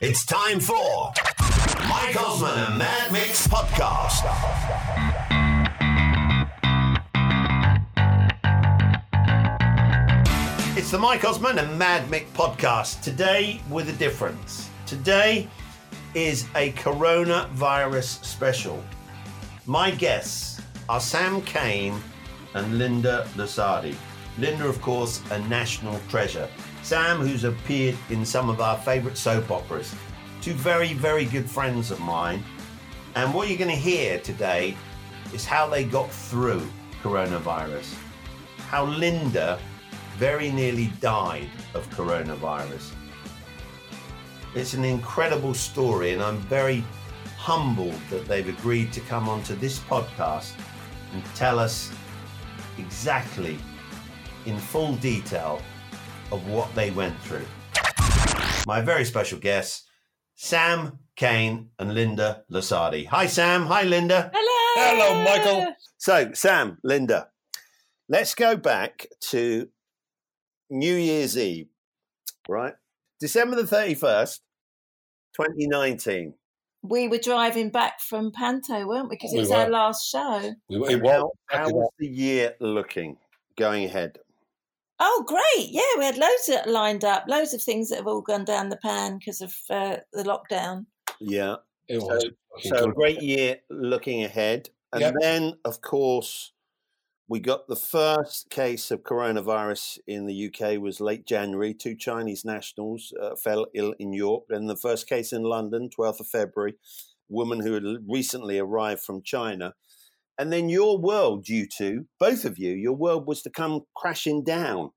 It's time for Mike Osman and Mad Mix Podcast. It's the Mike Osman and Mad Mick podcast. Today with a difference. Today is a coronavirus special. My guests are Sam Kane and Linda Lusardi. Linda, of course, a national treasure. Sam, who's appeared in some of our favourite soap operas. Two very, very good friends of mine. And what you're going to hear today is how they got through coronavirus. How Linda very nearly died of coronavirus. It's an incredible story, and I'm very humbled that they've agreed to come onto this podcast and tell us exactly in full detail of what they went through. My very special guests, Sam Kane and Linda Lusardi. Hi, Sam. Hi, Linda. Hello. Hello, Michael. So, Sam, Linda, let's go back to New Year's Eve, right? December the 31st, 2019. We were driving back from Panto, weren't we? Because it We was our last show. We, it How, how was the year looking going ahead? Oh, great! Yeah, we had loads of, lined up, loads of things that have all gone down the pan because of uh, the lockdown. Yeah. it So, was so a great year looking ahead. And Yep. then, of course, we got the first case of coronavirus in the UK was late January. Two Chinese nationals uh, fell ill in York. And the first case in London, 12th of February, woman who had recently arrived from China. And then your world, you two, both of you, your world was to come crashing down.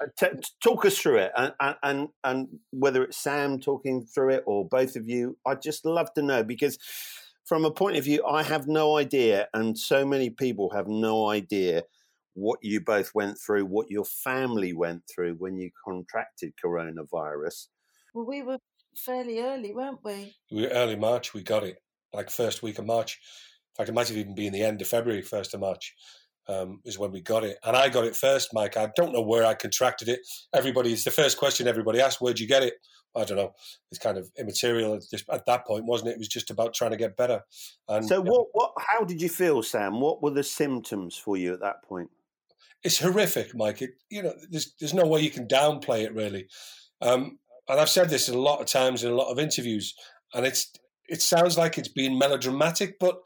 Uh, t- t- talk us through it, and, and and and whether it's Sam talking through it or both of you, I'd just love to know because, from a point of view, I have no idea, and so many people have no idea what you both went through, what your family went through when you contracted coronavirus. Well, we were fairly early, weren't we? We were early March, we got it. Like first week of March. In fact, it might have even been the end of February, first of March, um, is when we got it. And I got it first, Mike. I don't know where I contracted it. Everybody, it's the first question everybody asks, where'd you get it? I don't know. It's kind of immaterial at, this, at that point, wasn't it? It was just about trying to get better. And So, what what? How did you feel, Sam? What were the symptoms for you at that point? it's horrific, Mike. It, you know, there's there's no way you can downplay it really. Um, and I've said this a lot of times in a lot of interviews, and it's it sounds like it's being melodramatic, but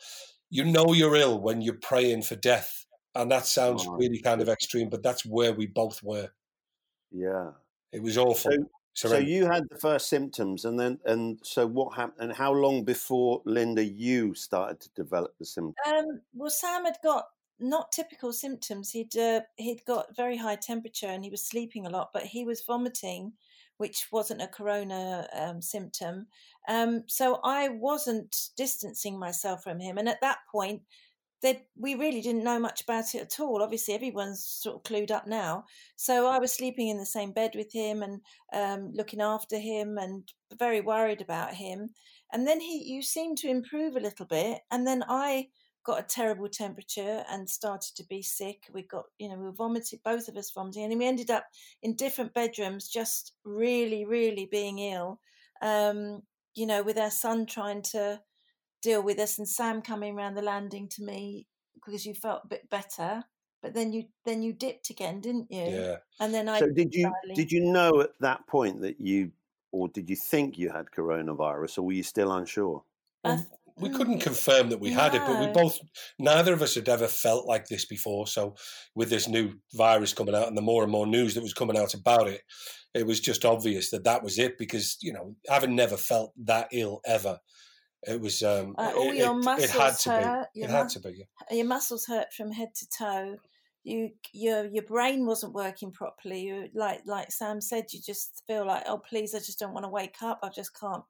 you know you're ill when you're praying for death, and that sounds Wow. really kind of extreme, but that's where we both were. Yeah. It was awful. So, so you had the first symptoms, and then and so what happened? And how long before Linda you started to develop the symptoms? Um, well, Sam had got not typical symptoms. He'd uh, he'd got very high temperature and he was sleeping a lot, but he was vomiting, which wasn't a corona um, symptom. Um, so I wasn't distancing myself from him, and at that point, we really didn't know much about it at all. Obviously, everyone's sort of clued up now. So I was sleeping in the same bed with him and um, looking after him and very worried about him. And then he, you seemed to improve a little bit, and then I got a terrible temperature and started to be sick. We got, you know, we were vomiting, both of us vomiting, and we ended up in different bedrooms, just really, really being ill. Um, you know, with our son trying to deal with us, and Sam coming around the landing to me because you felt a bit better. But then you then you dipped again, didn't you? yeah. And then I So did you badly. did you know at that point that you, or did you think you had coronavirus, or were you still unsure? I th- we mm, couldn't confirm that we had it, but we both, neither of us had ever felt like this before. So, with this new virus coming out and the more and more news that was coming out about it, it was just obvious that that was it because, you know, having never felt that ill ever, it was, um, Uh, all it, your it- it muscles had to hurt, be. your It had to be. yeah. your muscles hurt from head to toe. You your your brain wasn't working properly. You like like Sam said, you just feel like, oh please, I just don't want to wake up. I just can't.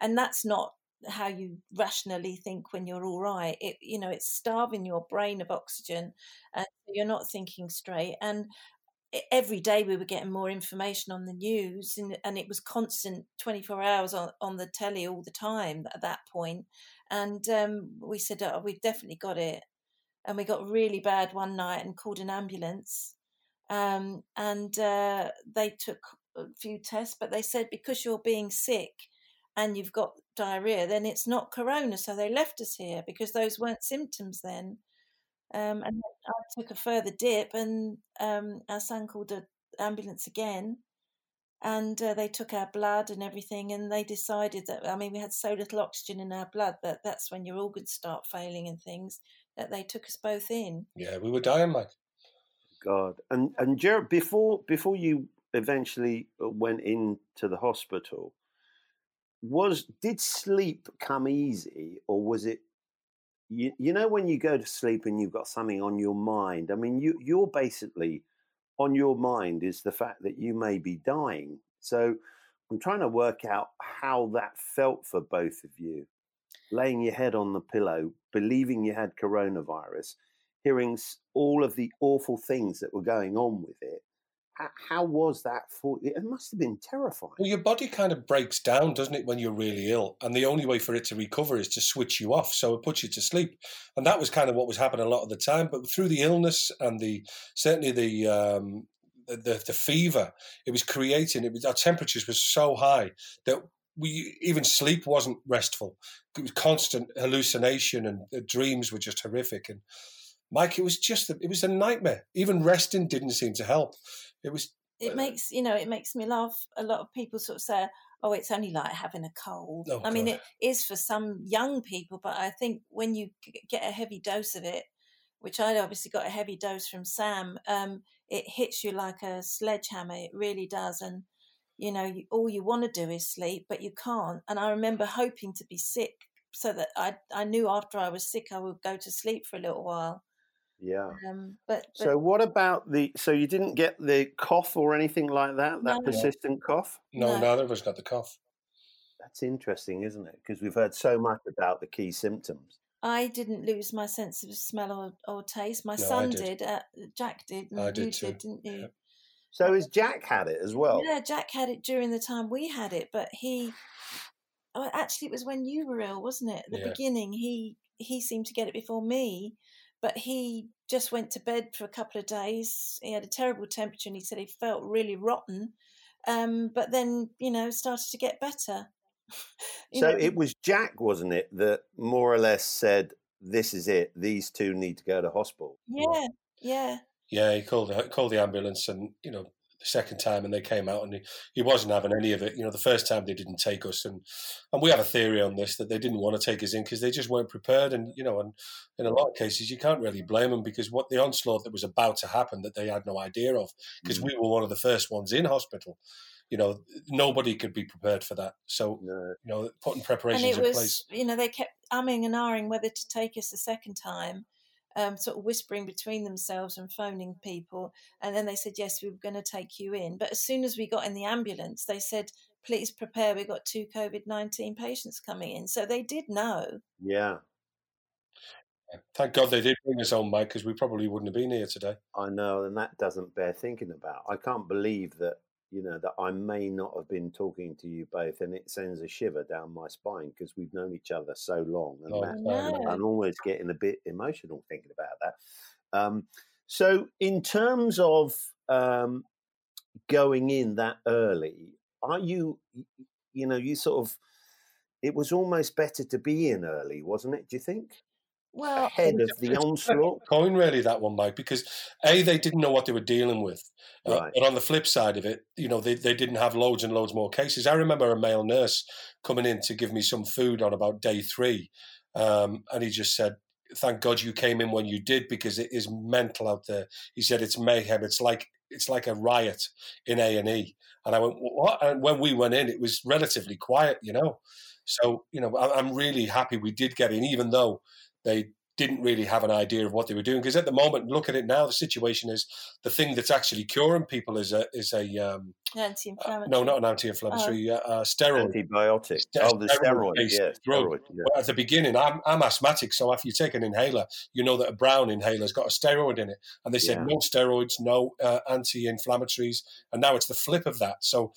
And that's not how you rationally think when you're all right. It you know it's starving your brain of oxygen, and you're not thinking straight. And every day we were getting more information on the news, and, and it was constant, twenty four hours on on the telly all the time at that point. And um, we said, oh, we've definitely got it and we got really bad one night and called an ambulance um, and uh, they took a few tests, but they said because you're being sick and you've got diarrhea, then it's not corona. So they left us here because those weren't symptoms then. Um, and I took a further dip, and um, our son called an ambulance again, and uh, they took our blood and everything, and they decided that I mean we had so little oxygen in our blood that that's when your organs start failing and things that they took us both in. Yeah, we were dying, Mike. God, and and Jared, before before you eventually uh, went into the hospital, was did sleep come easy, or was it? You, you know when you go to sleep and you've got something on your mind. I mean, you you're basically on your mind is the fact that you may be dying. So I'm trying to work out how that felt for both of you, laying your head on the pillow, believing you had coronavirus, hearing all of the awful things that were going on with it. How, was that for you? It must have been terrifying. Well, your body kind of breaks down, doesn't it, when you're really ill? And the only way for it to recover is to switch you off. So it puts you to sleep. And that was kind of what was happening a lot of the time. But through the illness and the certainly the um, the, the fever it was creating, it was our temperatures were so high that we even sleep wasn't restful. It was constant hallucination, and the dreams were just horrific. And Mike, it was just it was a nightmare. Even resting didn't seem to help. It was. It makes you know it makes me laugh. A lot of people sort of say, "Oh, it's only like having a cold." Oh, I mean, it is for some young people, but I think when you g- get a heavy dose of it, which I'd obviously got a heavy dose from Sam, um, it hits you like a sledgehammer. It really does, and you know, you, all you want to do is sleep, but you can't. And I remember hoping to be sick so that I I knew after I was sick I would go to sleep for a little while. Yeah. Um, but, but So what about the? So you didn't get the cough or anything like that? That No. persistent cough? No, No. neither of us got the cough. That's interesting, isn't it? Because we've heard so much about the key symptoms. I didn't lose my sense of smell or, or taste. My No, I son did. did. Uh, Jack did. and I you did too. didn't you? Yeah. So has Jack had it as well? Yeah, Jack had it during the time we had it, but he. Oh, actually, it was when you were ill, wasn't it? At the Yeah. beginning, he he seemed to get it before me, but he just went to bed for a couple of days. He had a terrible temperature, and he said he felt really rotten. Um, but then, you know, started to get better. So know, it was Jack, wasn't it, that more or less said, "This is it. These two need to go to hospital." yeah, yeah. Yeah, he called he called the ambulance, and you know the second time, and they came out, and he, he wasn't having any of it. You know, the first time they didn't take us, and and we have a theory on this that they didn't want to take us in because they just weren't prepared, and you know, and in a lot of cases you can't really blame them because what the onslaught that was about to happen that they had no idea of because Mm. we were one of the first ones in hospital. You know, nobody could be prepared for that. So you know, putting and preparations it in was place. you know they kept umming and ahhing whether to take us the second time um, sort of whispering between themselves and phoning people and then they said yes we were going to take you in but as soon as we got in the ambulance they said please prepare we've got two covid-19 patients coming in so they did know Yeah, Thank God they did bring us home, Mike, because we probably wouldn't have been here today. I know, and that doesn't bear thinking about. I can't believe that you know that I may not have been talking to you both, and it sends a shiver down my spine because we've known each other so long, and Oh, that, I fair enough. know. I'm always getting a bit emotional thinking about that. Um, so, in terms of um, going in that early, are you, you know, you sort of, it was almost better to be in early, wasn't it? Do you think well ahead of the onslaught? coin, really, that one, Mike, because A, they didn't know what they were dealing with. Uh, But on the flip side of it, you know, they, they didn't have loads and loads more cases. I remember a male nurse coming in to give me some food on about day three. Um, and he just said, Thank God you came in when you did because it is mental out there. He said it's mayhem. It's like it's like a riot in A and E. And I went, what? And when we went in, it was relatively quiet, you know. So you know, I- I'm really happy we did get in, even though they didn't really have an idea of what they were doing. Because at the moment, look at it now, the situation is the thing that's actually curing people is a is a um, uh, anti-inflammatory no, not an anti-inflammatory, uh, uh, steroid. Antibiotic. Ste- Oh, the steroid. steroid-based Yeah, steroid. Yeah. But at the beginning, I'm, I'm asthmatic, so if you take an inhaler, you know that a brown inhaler's got a steroid in it. And they said Yeah. no steroids, no uh, anti-inflammatories, and now it's the flip of that. So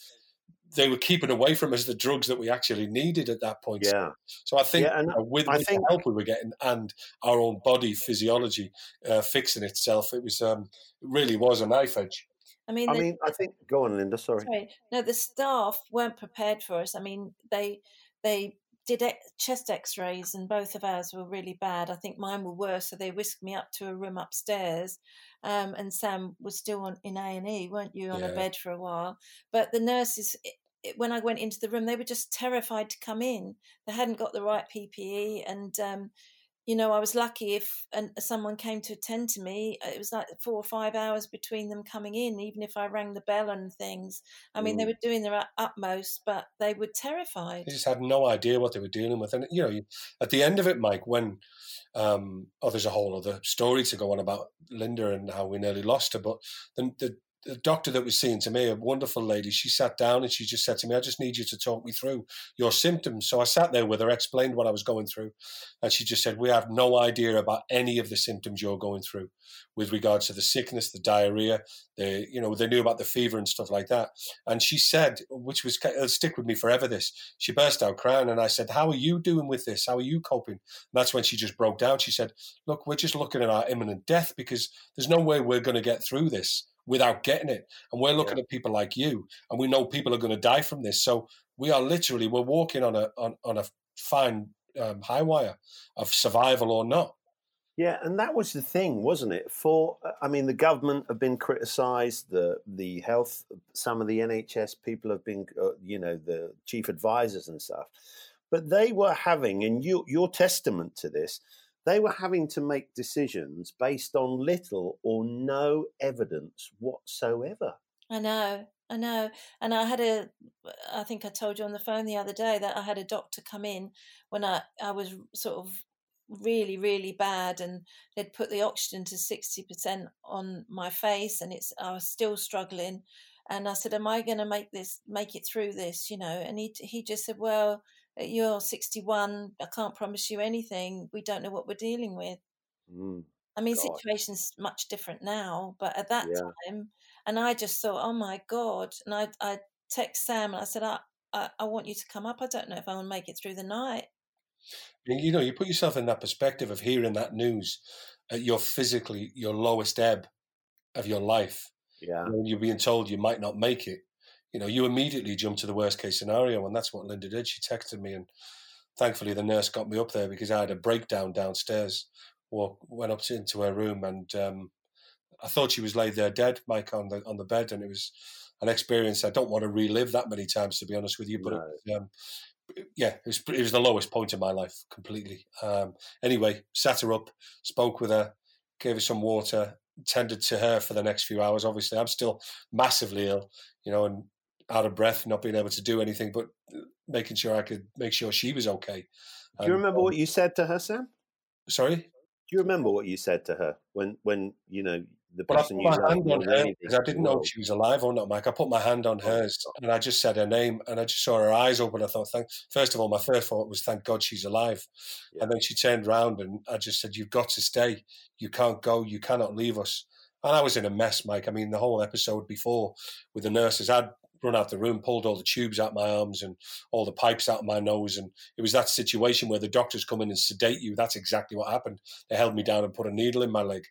they were keeping away from us the drugs that we actually needed at that point. Yeah. So I think Yeah, and you know, with, I with think- the help we were getting and our own body physiology uh, fixing itself, it was um, it really was a knife edge. I mean, I the, mean, I think. Go on, Linda. Sorry. sorry, no, the staff weren't prepared for us. I mean, they they did ex- chest X-rays, and both of ours were really bad. I think mine were worse, so they whisked me up to a room upstairs. Um, and Sam was still on in A and E, weren't you, on Yeah. a bed for a while? But the nurses, it, it, when I went into the room, they were just terrified to come in. They hadn't got the right PPE, and um, you know, I was lucky if and someone came to attend to me. uh, It was like four or five hours between them coming in, even if I rang the bell and things. I mean, they Mm. were doing their utmost, but they were terrified. They just had no idea what they were dealing with. And, you know, at the end of it, Mike, when, um, oh, there's a whole other story to go on about Linda and how we nearly lost her. But the, the, the doctor that was seeing to me, a wonderful lady, she sat down and she just said to me, I just need you to talk me through your symptoms. So I sat there with her, explained what I was going through. And she just said, We have no idea about any of the symptoms you're going through with regards to the sickness, the diarrhea, the, you know, they knew about the fever and stuff like that. And she said, which was, it'll stick with me forever, this. She burst out crying and I said, How are you doing with this? How are you coping? And that's when she just broke down. She said, Look, we're just looking at our imminent death because there's no way we're going to get through this without getting it. And we're looking at people like you and we know people are going to die from this. So we are literally, we're walking on a, on, on a fine um, high wire of survival or not. Yeah, and that was the thing, wasn't it? For I mean, the government have been criticised. The the health, some of the NHS people have been, uh, you know, the chief advisors and stuff. But they were having, and you, your testament to this, they were having to make decisions based on little or no evidence whatsoever. I know, I know. And I had a, I think I told you on the phone the other day that I had a doctor come in when I, I was sort of really, really bad and they'd put the oxygen to 60% on my face and it's, I was still struggling. And I said, am I going to make this, make it through this, you know? And he, he just said, well, you're 61. I can't promise you anything. We don't know what we're dealing with. Mm. I mean, God. situation's much different now, but at that Yeah. time, and I just thought, oh my god! And I, I text Sam and I said, I, I, I want you to come up. I don't know if I will make it through the night. You know, you put yourself in that perspective of hearing that news at your physically, your lowest ebb of your life. Yeah, when you're being told you might not make it, you know, you immediately jump to the worst case scenario, and that's what Linda did. She texted me, and thankfully the nurse got me up there because I had a breakdown downstairs. Walk, went up to, into her room, and um, I thought she was laid there dead, Mike, on the on the bed, and it was an experience I don't want to relive that many times, to be honest with you. But it, um, yeah, it was it was the lowest point in my life completely. Um, anyway, sat her up, spoke with her, gave her some water, tended to her for the next few hours. Obviously, I'm still massively ill, you know, and out of breath, not being able to do anything, but making sure I could make sure she was okay. Do you remember um, what you said to her, Sam? Sorry, Do you remember what you said to her when, when you know the but I person put you my hand on her because I didn't know if she was alive or not, Mike. I put my hand on Oh, hers and I just said her name and I just saw her eyes open. I thought, thank. First of all, my first thought was, thank God she's alive. Yeah. And then she turned round and I just said, you've got to stay. You can't go. You cannot leave us. And I was in a mess, Mike. I mean, the whole episode before with the nurses, I'd run out the room, pulled all the tubes out my arms and all the pipes out of my nose. And it was that situation where the doctors come in and sedate you. That's exactly what happened. They held me down and put a needle in my leg,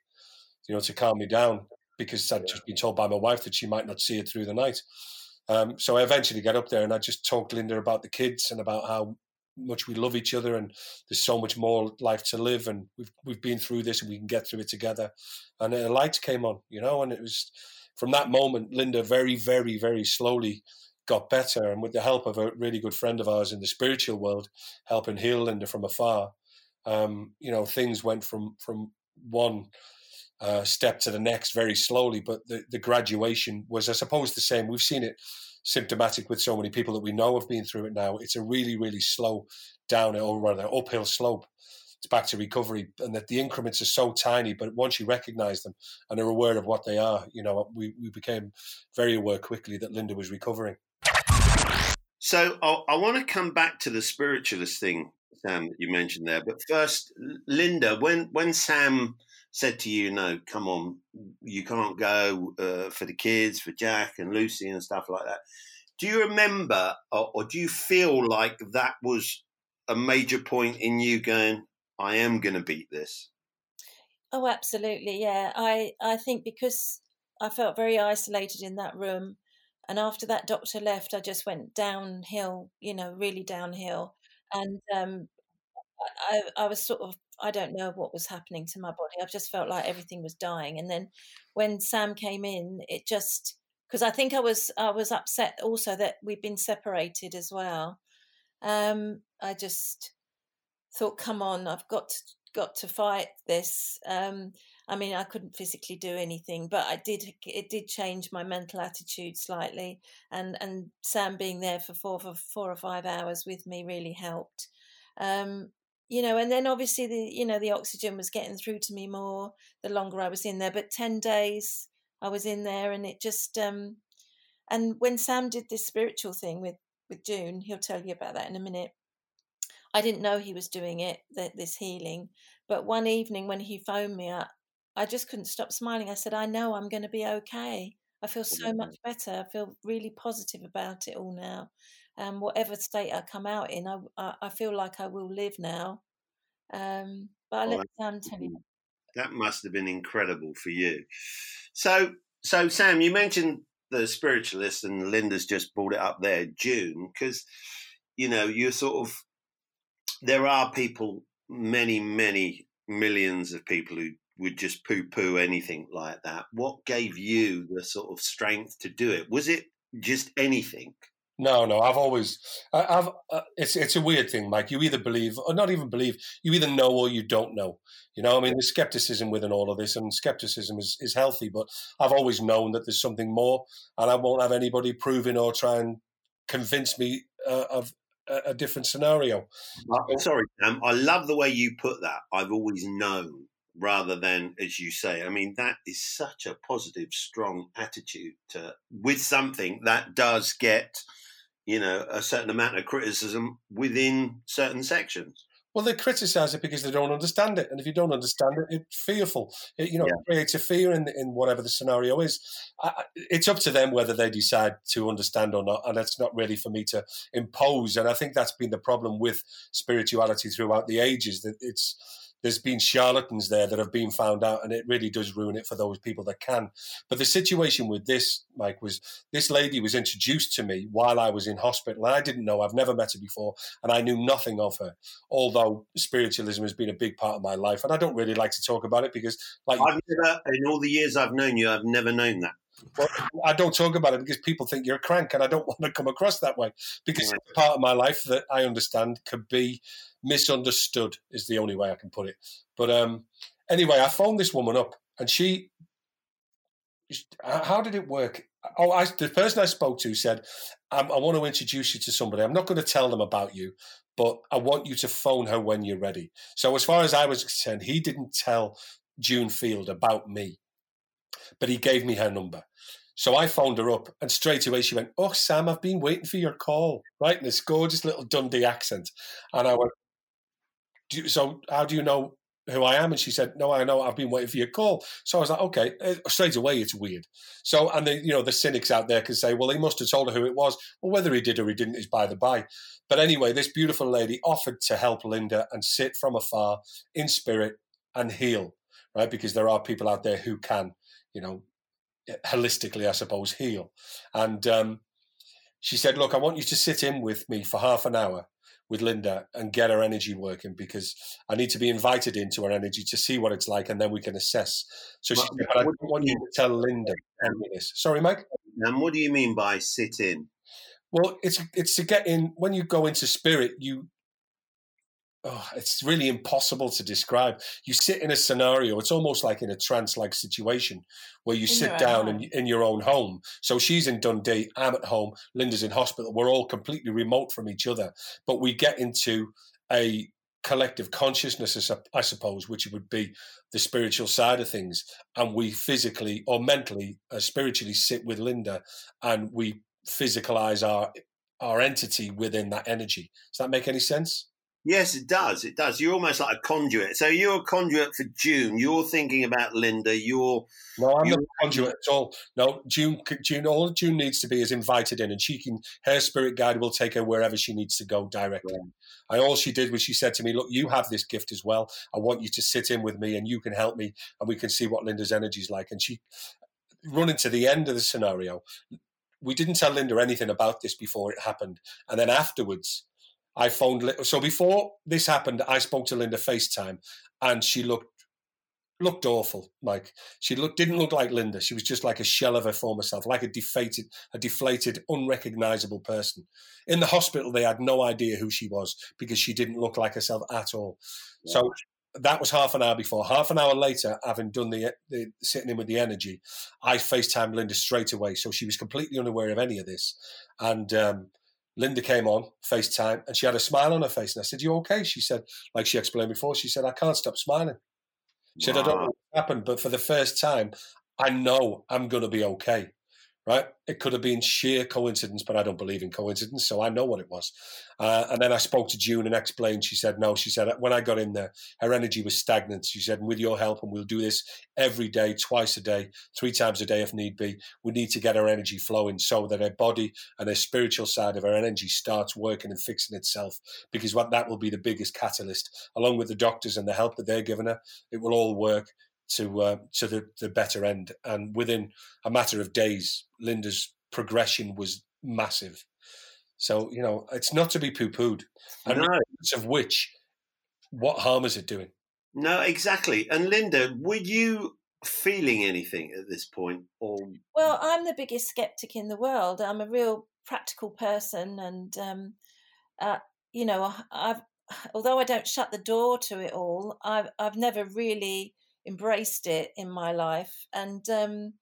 you know, to calm me down because I'd Yeah. just been told by my wife that she might not see it through the night. Um, so I eventually get up there and I just talked to Linda about the kids and about how much we love each other and there's so much more life to live and we've we've been through this and we can get through it together. And a light came on, you know, and it was from that moment Linda very, very, very slowly got better and with the help of a really good friend of ours in the spiritual world, helping heal Linda from afar, um, you know, things went from from one uh, step to the next very slowly, but the, the graduation was, I suppose, the same. We've seen it symptomatic with so many people that we know have been through it now. It's a really, really slow down or rather uphill slope. Back to recovery, and that the increments are so tiny. But once you recognise them and are aware of what they are, you know, we, we became very aware quickly that Linda was recovering. So I, I want to come back to the spiritualist thing, Sam, that you mentioned there. But first, Linda, when when Sam said to you, "No, come on, you can't go uh, for the kids, for Jack and Lucy and stuff like that," do you remember, or, or do you feel like that was a major point in you going, "I am going to beat this"? Oh, absolutely, yeah. I I think because I felt very isolated in that room. And after that doctor left, I just went downhill, you know, really downhill. And um, I, I was sort of, I don't know what was happening to my body. I just felt like everything was dying. And then when Sam came in, it just, because I think I was, I was upset also that we'd been separated as well. Um, I just thought, come on, I've got to, got to fight this. Um, I mean, I couldn't physically do anything, but I did. It did change my mental attitude slightly, and and Sam being there for four for four or five hours with me really helped. Um, you know, and then obviously the you know the oxygen was getting through to me more the longer I was in there. But ten days I was in there, and it just um, and when Sam did this spiritual thing with with June, he'll tell you about that in a minute. I didn't know he was doing it, that this healing. But one evening when he phoned me up, I just couldn't stop smiling. I said, I know I'm going to be okay. I feel so much better. I feel really positive about it all now. Um, whatever state I come out in, I, I, I feel like I will live now. Um, but I let Sam tell you. That must have been incredible for you. So, so Sam, you mentioned the spiritualist, and Linda's just brought it up there, June, because you know you're sort of there are people, many, many millions of people who would just poo poo anything like that. What gave you the sort of strength to do it? Was it just anything? No, no. I've always, I've. Uh, it's it's a weird thing, Mike. You either believe or not even believe. You either know or you don't know. You know, I mean, there's skepticism within all of this, and skepticism is is healthy. But I've always known that there's something more, and I won't have anybody proving or try and convince me uh, of a, a different scenario. Uh, sorry, Sam. I love the way you put that. I've always known rather than as you say. I mean, that is such a positive, strong attitude to, with something that does get, you know, a certain amount of criticism within certain sections. Well, they criticise it because they don't understand it, and if you don't understand it, it's fearful. It, you know, yeah. it creates a fear in in whatever the scenario is. I, it's up to them whether they decide to understand or not, and it's not really for me to impose. And I think that's been the problem with spirituality throughout the ages. That it's there's been charlatans there that have been found out, and it really does ruin it for those people that can. But the situation with this, Mike, was this lady was introduced to me while I was in hospital, and I didn't know. I've never met her before, and I knew nothing of her. Although spiritualism has been a big part of my life, and I don't really like to talk about it because, like, I've never, in all the years I've known you, I've never known that. Well, I don't talk about it because people think you're a crank, and I don't want to come across that way because it's part of my life that I understand could be misunderstood is the only way I can put it. But um, anyway, I phoned this woman up, and she, how did it work? Oh, I, the person I spoke to said, I, I want to introduce you to somebody. I'm not going to tell them about you, but I want you to phone her when you're ready. So, as far as I was concerned, he didn't tell June Field about me, but he gave me her number. So I phoned her up, and straight away she went, "Oh, Sam, I've been waiting for your call." Right in this gorgeous little Dundee accent, and I went, you, so how do you know who I am? And she said, no, I know. I've been waiting for your call. So I was like, okay. Uh, straight away, it's weird. So, and the, you know, the cynics out there can say, well, he must have told her who it was. Well, whether he did or he didn't is by the by. But anyway, this beautiful lady offered to help Linda and sit from afar in spirit and heal, right? Because there are people out there who can, you know, holistically, I suppose, heal. And um, she said, look, I want you to sit in with me for half an hour with Linda and get her energy working because I need to be invited into her energy to see what it's like and then we can assess. So she said, but I don't want you to tell Linda this. Sorry, Mike? And what do you mean by sit in? Well, it's it's to get in when you go into spirit, you oh, it's really impossible to describe. You sit in a scenario, it's almost like in a trance like situation where you in sit down in, in, your own home. So she's in Dundee, I'm at home, Linda's in hospital. We're all completely remote from each other, but we get into a collective consciousness, I suppose, which would be the spiritual side of things. And we physically or mentally, uh, spiritually sit with Linda and we physicalize our our entity within that energy. Does that make any sense? Yes, it does. It does. You're almost like a conduit. So you're a conduit for June. You're thinking about Linda. You're no, I'm you're, not a conduit at all. No, June. June. All June needs to be is invited in, and she can. Her spirit guide will take her wherever she needs to go directly. I all she did was she said to me, "Look, you have this gift as well. I want you to sit in with me, and you can help me, and we can see what Linda's energy is like." And she running to the end of the scenario, we didn't tell Linda anything about this before it happened, and then afterwards, I phoned. So before this happened, I spoke to Linda FaceTime, and she looked looked awful. Mike, she looked didn't look like Linda. She was just like a shell of her former self, like a deflated, a deflated, unrecognizable person. In the hospital, they had no idea who she was because she didn't look like herself at all. Yeah. So that was half an hour before. Half an hour later, having done the, the sitting in with the energy, I FaceTimed Linda straight away. So she was completely unaware of any of this, and. Um, Linda came on FaceTime and she had a smile on her face. And I said, You okay? She said, like she explained before, she said, I can't stop smiling. She wow. said, I don't know what happened, but for the first time, I know I'm going to be okay right? It could have been sheer coincidence, but I don't believe in coincidence, so I know what it was. Uh, and then I spoke to June and explained. She said, no, she said, when I got in there, her energy was stagnant. She said, with your help, and we'll do this every day, twice a day, three times a day if need be, we need to get her energy flowing so that her body and her spiritual side of her energy starts working and fixing itself, because what that will be the biggest catalyst, along with the doctors and the help that they're giving her, it will all work to uh, to the, the better end. And within a matter of days, Linda's progression was massive. So you know, it's not to be poo pooed. And no. of which, what harm is it doing? No, exactly. And Linda, were you feeling anything at this point, or? Well, I'm the biggest skeptic in the world. I'm a real practical person, and um, uh, you know, I've although I don't shut the door to it all, I've I've never really embraced it in my life and um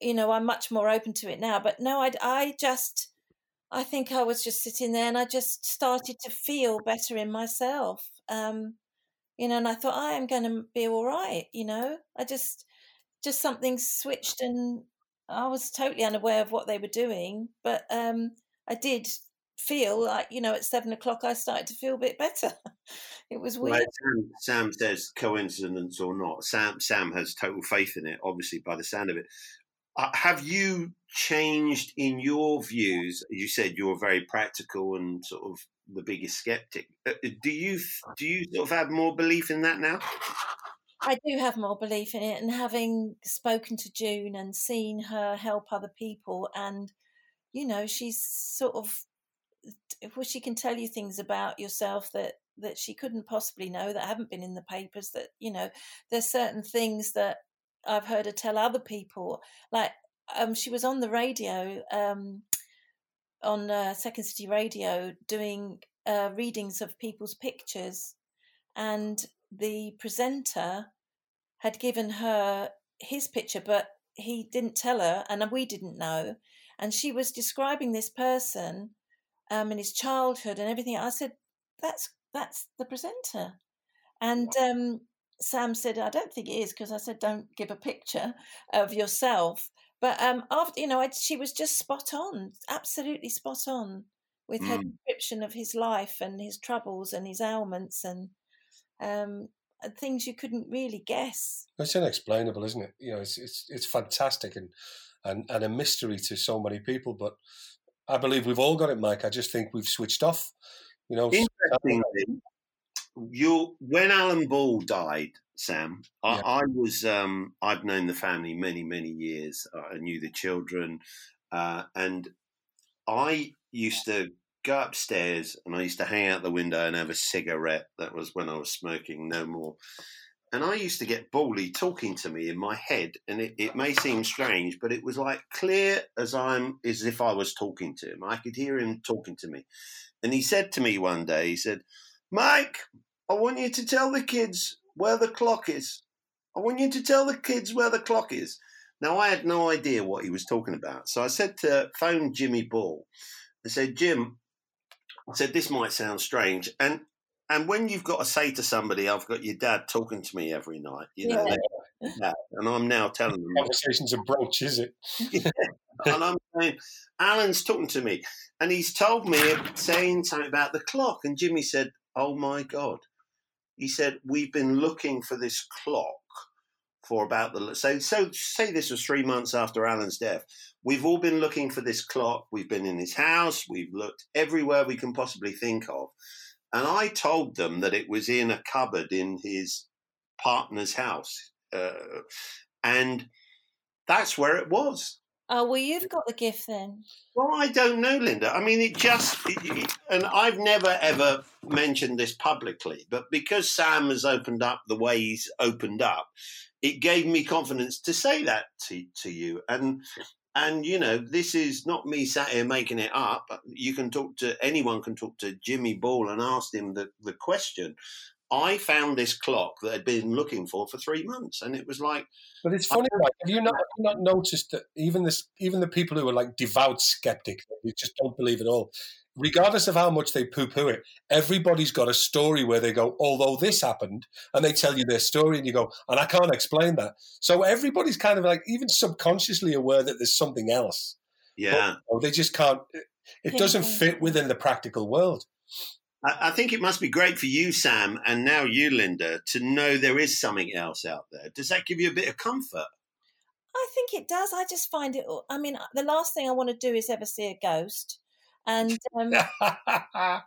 you know i'm much more open to it now but no i i just i think i was just sitting there and i just started to feel better in myself um you know and i thought i am going to be all right you know? I just just something switched and i was totally unaware of what they were doing but um i did feel like you know at seven o'clock I started to feel a bit better. it was weird. Sam, Sam, says coincidence or not. Sam Sam has total faith in it, obviously by the sound of it. Uh, have you changed in your views? You said you're very practical and sort of the biggest skeptic. Uh, uh, do you do you sort of have more belief in that now? I do have more belief in it, and having spoken to June and seen her help other people, and you know, she's sort of well, she can tell you things about yourself that that she couldn't possibly know that haven't been in the papers. That you know, there's certain things that I've heard her tell other people. Like um, she was on the radio um, on uh, Second City Radio doing uh, readings of people's pictures, and the presenter had given her his picture, but he didn't tell her, and we didn't know. And she was describing this person um, and his childhood and everything. I said, "That's that's the presenter," and um, Sam said, "I don't think it is," because I said, "Don't give a picture of yourself." But um, after you know, I, she was just spot on, absolutely spot on with her mm. description of his life and his troubles and his ailments and um, things you couldn't really guess. It's unexplainable, isn't it? You know, it's it's it's fantastic and and and a mystery to so many people. But I believe we've all got it, Mike. I just think we've switched off. You know, interestingly, you when Alan Ball died, Sam, I, yeah. I was um, I've known the family many many years. I knew the children, uh, and I used to go upstairs and I used to hang out the window and have a cigarette. That was when I was smoking, no more and I used to get Bally talking to me in my head, and it, it may seem strange, but it was like clear as I'm as if I was talking to him. I could hear him talking to me, and he said to me one day, he said, "Mike, I want you to tell the kids where the clock is. I want you to tell the kids where the clock is." Now I had no idea what he was talking about, so I said to phone Jimmy Ball. I said, "Jim." I said, this might sound strange. And and when you've got to say to somebody, "I've got your dad talking to me every night," you know, yeah. and I'm now telling them, "Conversation's a broach, is it?" yeah. and I'm saying, "Alan's talking to me," and he's told me saying something about the clock, and Jimmy said, "Oh my god," he said, "We've been looking for this clock." For about the so so say this was three months after Alan's death. We've all been looking for this clock. We've been in his house. We've looked everywhere we can possibly think of and I told them that it was in a cupboard in his partner's house. Uh, and That's where it was. Oh well, you've got the gift then. Well, I don't know, Linda. I mean, it just, it, and I've never ever mentioned this publicly, but because Sam has opened up the way he's opened up, it gave me confidence to say that to, to you. And and you know, this is not me sat here making it up. You can talk to anyone can talk to Jimmy Ball and ask him the, the question. I found this clock that I'd been looking for for three months, and it was like. But it's funny, right? Have you not have you not noticed that even this, even the people who are like devout skeptics, who just don't believe at all, regardless of how much they poo-poo it, everybody's got a story where they go, although this happened, and they tell you their story, and you go, and I can't explain that. So everybody's kind of like even subconsciously aware that there's something else. Yeah, but, they just can't. It doesn't fit within the practical world. I think it must be great for you, Sam, and now you, Linda, to know there is something else out there. Does that give you a bit of comfort? I think it does. I just find it. I mean, the last thing I want to do is ever see a ghost. And um,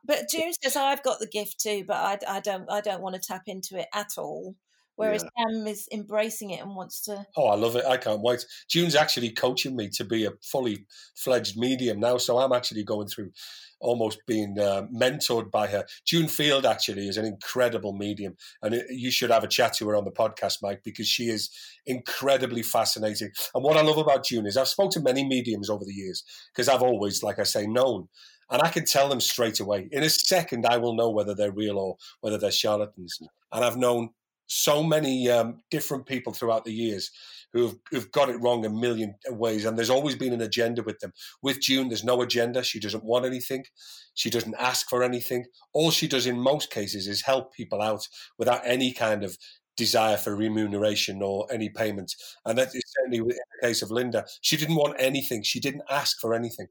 but June says I've got the gift too, but I, I don't. I don't want to tap into it at all. Whereas yeah. Sam is embracing it and wants to. Oh, I love it! I can't wait. June's actually coaching me to be a fully fledged medium now, so I'm actually going through almost being uh, mentored by her. June Field actually is an incredible medium, and it, you should have a chat to her on the podcast, Mike, because she is incredibly fascinating. And what I love about June is I've spoken to many mediums over the years because I've always, like I say, known. And I can tell them straight away. In a second, I will know whether they're real or whether they're charlatans. And I've known so many um, different people throughout the years who've, who've got it wrong a million ways. And there's always been an agenda with them. With June, there's no agenda. She doesn't want anything. She doesn't ask for anything. All she does in most cases is help people out without any kind of desire for remuneration or any payment. And that is certainly in the case of Linda. She didn't want anything. She didn't ask for anything.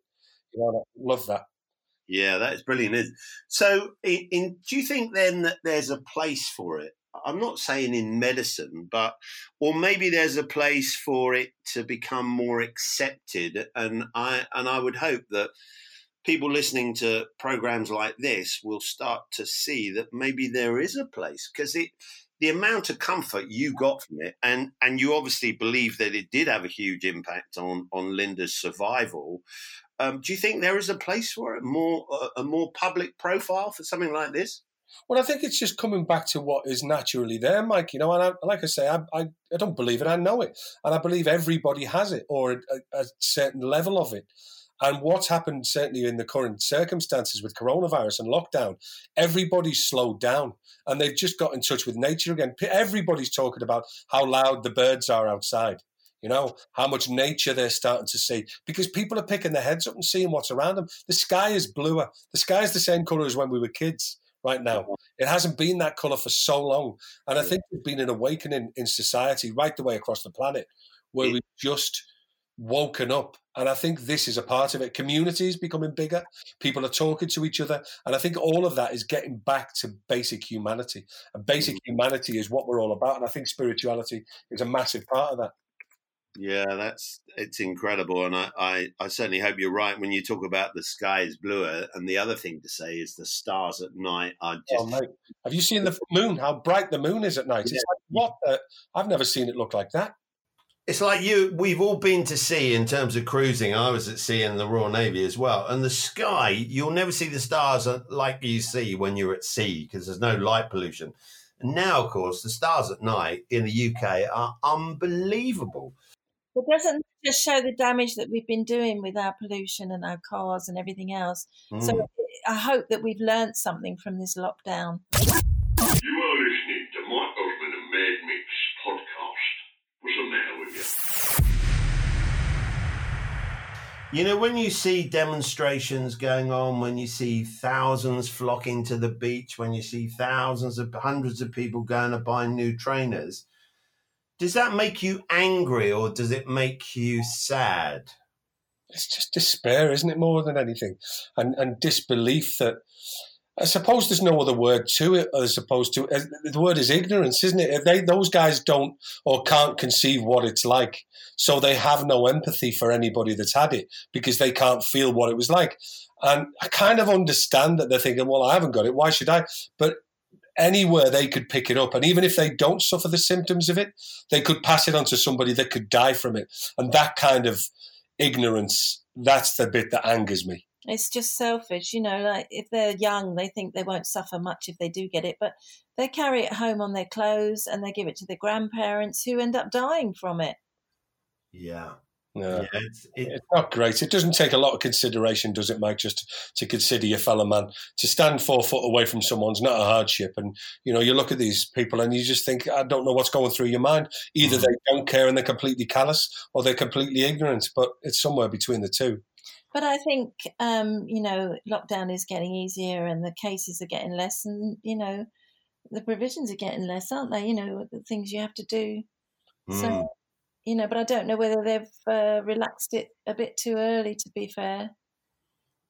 You know, love that. Yeah, that's brilliant. So, in, in, do you think then that there's a place for it I'm not saying in medicine, but or maybe there's a place for it to become more accepted, and I and I would hope that people listening to programs like this will start to see that maybe there is a place because it the amount of comfort you got from it and and you obviously believe that it did have a huge impact on on Linda's survival um, do you think there is a place for it? More a more public profile for something like this well, I think it's just coming back to what is naturally there, Mike. You know, and I, like I say, I, I, I, don't believe it, I know it. And I believe everybody has it or a, a certain level of it. And what's happened, certainly in the current circumstances with coronavirus and lockdown, everybody's slowed down and they've just got in touch with nature again. Everybody's talking about how loud the birds are outside, you know, how much nature they're starting to see because people are picking their heads up and seeing what's around them. The sky is bluer. The sky is the same color as when we were kids right now. It hasn't been that colour for so long. And I think there's been an awakening in society right the way across the planet where we've just woken up. And I think this is a part of it. Communities becoming bigger, people are talking to each other. And I think all of that is getting back to basic humanity. And basic mm. humanity is what we're all about. And I think spirituality is a massive part of that. Yeah, that's it's incredible, and I, I, I, certainly hope you're right when you talk about the sky is bluer. And the other thing to say is the stars at night are oh, just. Oh, Have you seen the moon? How bright the moon is at night? Yeah. It's like what? I've never seen it look like that. It's like you. We've all been to sea in terms of cruising. I was at sea in the Royal Navy as well, and the sky. You'll never see the stars uh, like you see when you're at sea because there's no light pollution. And now, of course, the stars at night in the UK are unbelievable. It doesn't just show the damage that we've been doing with our pollution and our cars and everything else. Mm. So I hope that we've learned something from this lockdown. You are listening to Mike Osman and Mad Mix podcast. What's the matter with you? You know, when you see demonstrations going on, when you see thousands flocking to the beach, when you see thousands of hundreds of people going to buy new trainers, does that make you angry or does it make you sad? It's just despair, isn't it, more than anything? And and disbelief that I suppose there's no other word to it as opposed to the word is ignorance, isn't it? They, those guys don't or can't conceive what it's like, so they have no empathy for anybody that's had it because they can't feel what it was like. And I kind of understand that they're thinking, well, I haven't got it. Why should I? But anywhere they could pick it up. And even if they don't suffer the symptoms of it, they could pass it on to somebody that could die from it. And that kind of ignorance, that's the bit that angers me. It's just selfish, you know. Like if they're young, they think they won't suffer much if they do get it, but they carry it home on their clothes and they give it to their grandparents who end up dying from it. Yeah. Yeah. Yeah, it's, it, It's not great. It doesn't take a lot of consideration, does it, Mike? Just to consider your fellow man. To stand four foot away from someone's not a hardship. And, you know, you look at these people and you just think, I don't know what's going through your mind. Either Mhm. they don't care and they're completely callous or they're completely ignorant, but it's somewhere between the two. But I think, um, you know, lockdown is getting easier and the cases are getting less, and you know, the provisions are getting less, aren't they? You know, the things you have to do. mm. So, you know, but I don't know whether they've uh, relaxed it a bit too early. To be fair,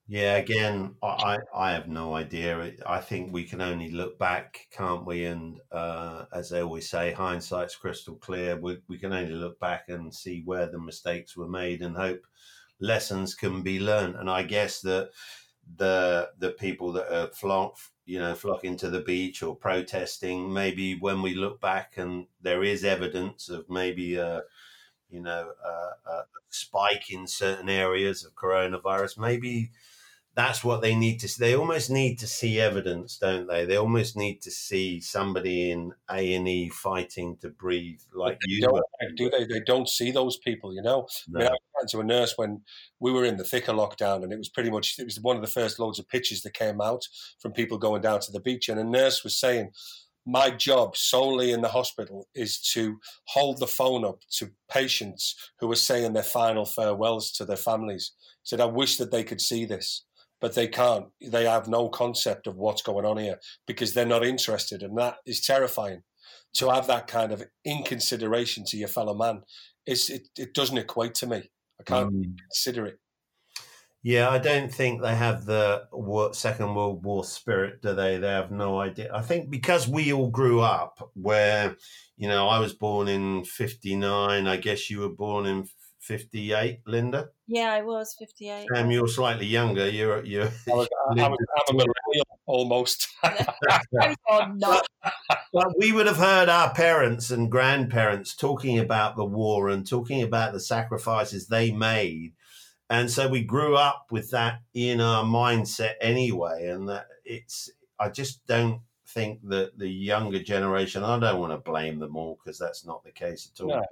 Yeah, again, I, I have no idea. I think we can only look back, can't we? And uh, as they always say, hindsight's crystal clear. We, we can only look back and see where the mistakes were made and hope lessons can be learned. And I guess that the the people that are flock, you know, flocking to the beach or protesting, maybe when we look back and there is evidence of maybe a you know a, a spike in certain areas of coronavirus, maybe that's what they need to see. They almost need to see evidence, don't they? They almost need to see somebody in A and E fighting to breathe like They you. don't, do they? They don't see those people, you know. I mean, I No. to a nurse when we were in the thicker lockdown, and it was pretty much it was one of the first loads of pictures that came out from people going down to the beach, and a nurse was saying, "My job solely in the hospital is to hold the phone up to patients who are saying their final farewells to their families." Said, "I wish that they could see this." But they can't. They have no concept of what's going on here because they're not interested, and that is terrifying. To have that kind of inconsideration to your fellow man it's, it, it doesn't equate to me. I can't Mm. consider it. Yeah, I don't think they have the Second World War spirit, do they? They have no idea. I think because we all grew up where, you know, I was born in 59. I guess you were born in 58, Linda. yeah, I was fifty-eight. Sam, you're slightly younger. You're, you're, I was, I, I was, I'm a millennial almost. Oh, no. But we would have heard our parents and grandparents talking about the war and talking about the sacrifices they made. And so we grew up with that in our mindset anyway. And that it's, I just don't think that the younger generation, I don't want to blame them all because that's not the case at all. No.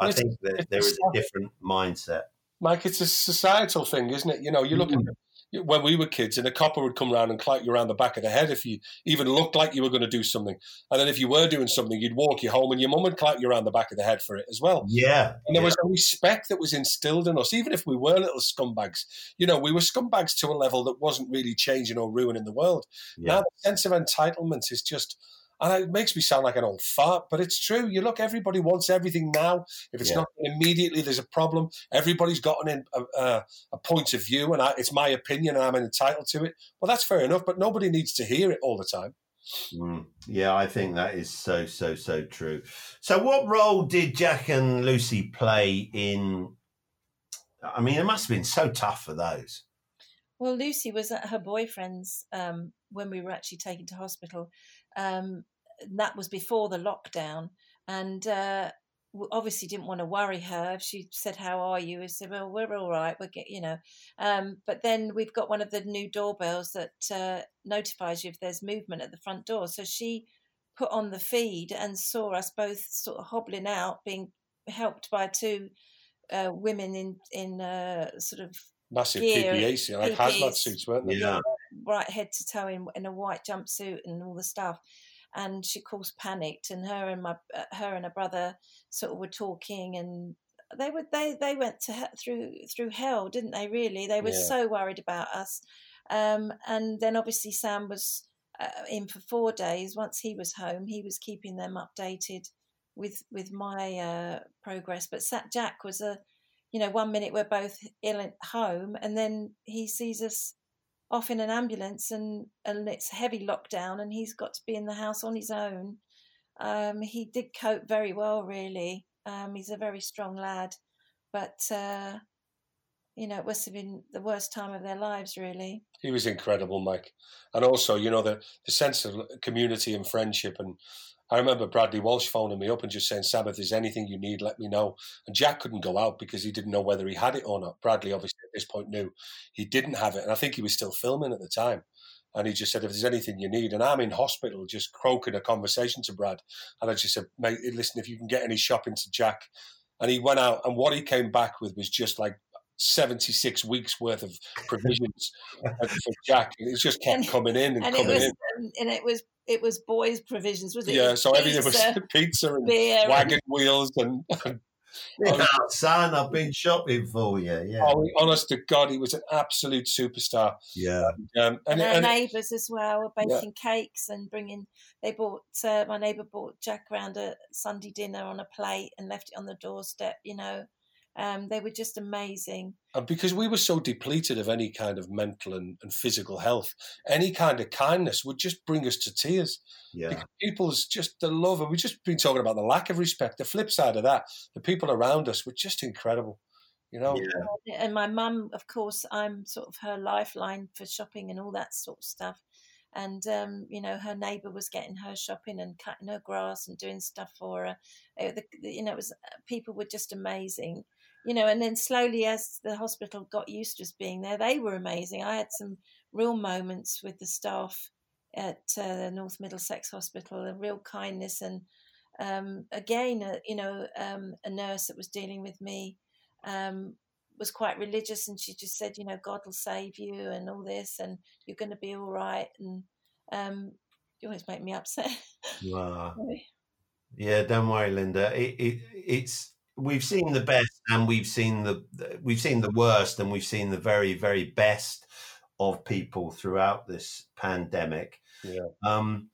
I It's- think that there is a different mindset. Mike, it's a societal thing, isn't it? You know, you look at mm-hmm. When we were kids, and a copper would come round and clout you around the back of the head if you even looked like you were going to do something. And then if you were doing something, you'd walk you home, and your mum would clout you around the back of the head for it as well. Yeah. And there yeah. was a respect that was instilled in us, even if we were little scumbags. You know, we were scumbags to a level that wasn't really changing or ruining the world. yeah. Now the sense of entitlement is just, and it makes me sound like an old fart, but it's true. You look, everybody wants everything now. If it's Yeah. not immediately, there's a problem. Everybody's got an, a, a, a point of view, and I, it's my opinion, and I'm entitled to it. Well, that's fair enough, but nobody needs to hear it all the time. Mm. Yeah, I think that is so, so, so true. So, what role did Jack and Lucy play in? I mean, it must have been so tough for those. Well, Lucy was at her boyfriend's um, when we were actually taken to hospital. Um, that was before the lockdown, and uh, obviously didn't want to worry her. If she said, "How are you?" I said, "Well, we're all right. We're get, you know." Um, but then we've got one of the new doorbells that uh, notifies you if there's movement at the front door. So she put on the feed and saw us both sort of hobbling out, being helped by two uh, women in in uh, sort of Massive Gear, PPAs, like hazmat suits, weren't they? Yeah. right head to toe in, in a white jumpsuit and all the stuff. And she, of course, panicked, and her and my uh, her and her brother sort of were talking, and they were they they went to he- through through hell, didn't they? Really, they were Yeah. so worried about us. Um, and then obviously Sam was uh, in for four days. Once he was home, he was keeping them updated with with my uh, progress. But Sat Jack was a, you know, one minute we're both ill at home, and then he sees us off in an ambulance, and and it's heavy lockdown, and he's got to be in the house on his own. Um, he did cope very well, really. Um, he's a very strong lad, but uh, you know, it must have been the worst time of their lives, really. He was incredible, Mike, and also you know the the sense of community and friendship. And I remember Bradley Walsh phoning me up and just saying, "Sam, if there's anything you need, let me know." And Jack couldn't go out because he didn't know whether he had it or not. Bradley obviously at this point knew he didn't have it, and I think he was still filming at the time. And he just said, if there's anything you need, and I'm in hospital, just croaking a conversation to Brad. And I just said, mate, listen, if you can get any shopping to Jack. And he went out, and what he came back with was just like 76 weeks worth of provisions for Jack. It just kept And- coming in and, And it coming was, in. and it was, it was boys' provisions, was it? It Yeah, was so everything was pizza, pizza and beer, and- wagon wheels and, and Yeah, son, I've been shopping for you. Yeah. oh, honest to God, he was an absolute superstar. Yeah. Um, and, and our and neighbours as well were Yeah. baking cakes and bringing. They bought uh, my neighbour bought Jack round a Sunday dinner on a plate and left it on the doorstep. You know, um, they were just amazing. And because we were so depleted of any kind of mental and, and physical health, any kind of kindness would just bring us to tears. Yeah. Because people's just the love, and we've just been talking about the lack of respect. The flip side of that, the people around us were just incredible. You know, Yeah. And my mum, of course, I'm sort of her lifeline for shopping and all that sort of stuff. And um, you know, her neighbour was getting her shopping and cutting her grass and doing stuff for her. Uh, the, the- you know, it was people were just amazing. You know, and then slowly as the hospital got used to us being there, they were amazing. I had some real moments with the staff at uh, North Middlesex Hospital, a real kindness and um, again, uh, you know, um, a nurse that was dealing with me um, was quite religious, and she just said, you know, God will save you and all this, and you're going to be all right. And um, you always make me upset. Wow. Yeah, don't worry, Linda. It, it it's we've seen the best and we've seen the we've seen the worst and we've seen the very very best of people throughout this pandemic. Yeah. Um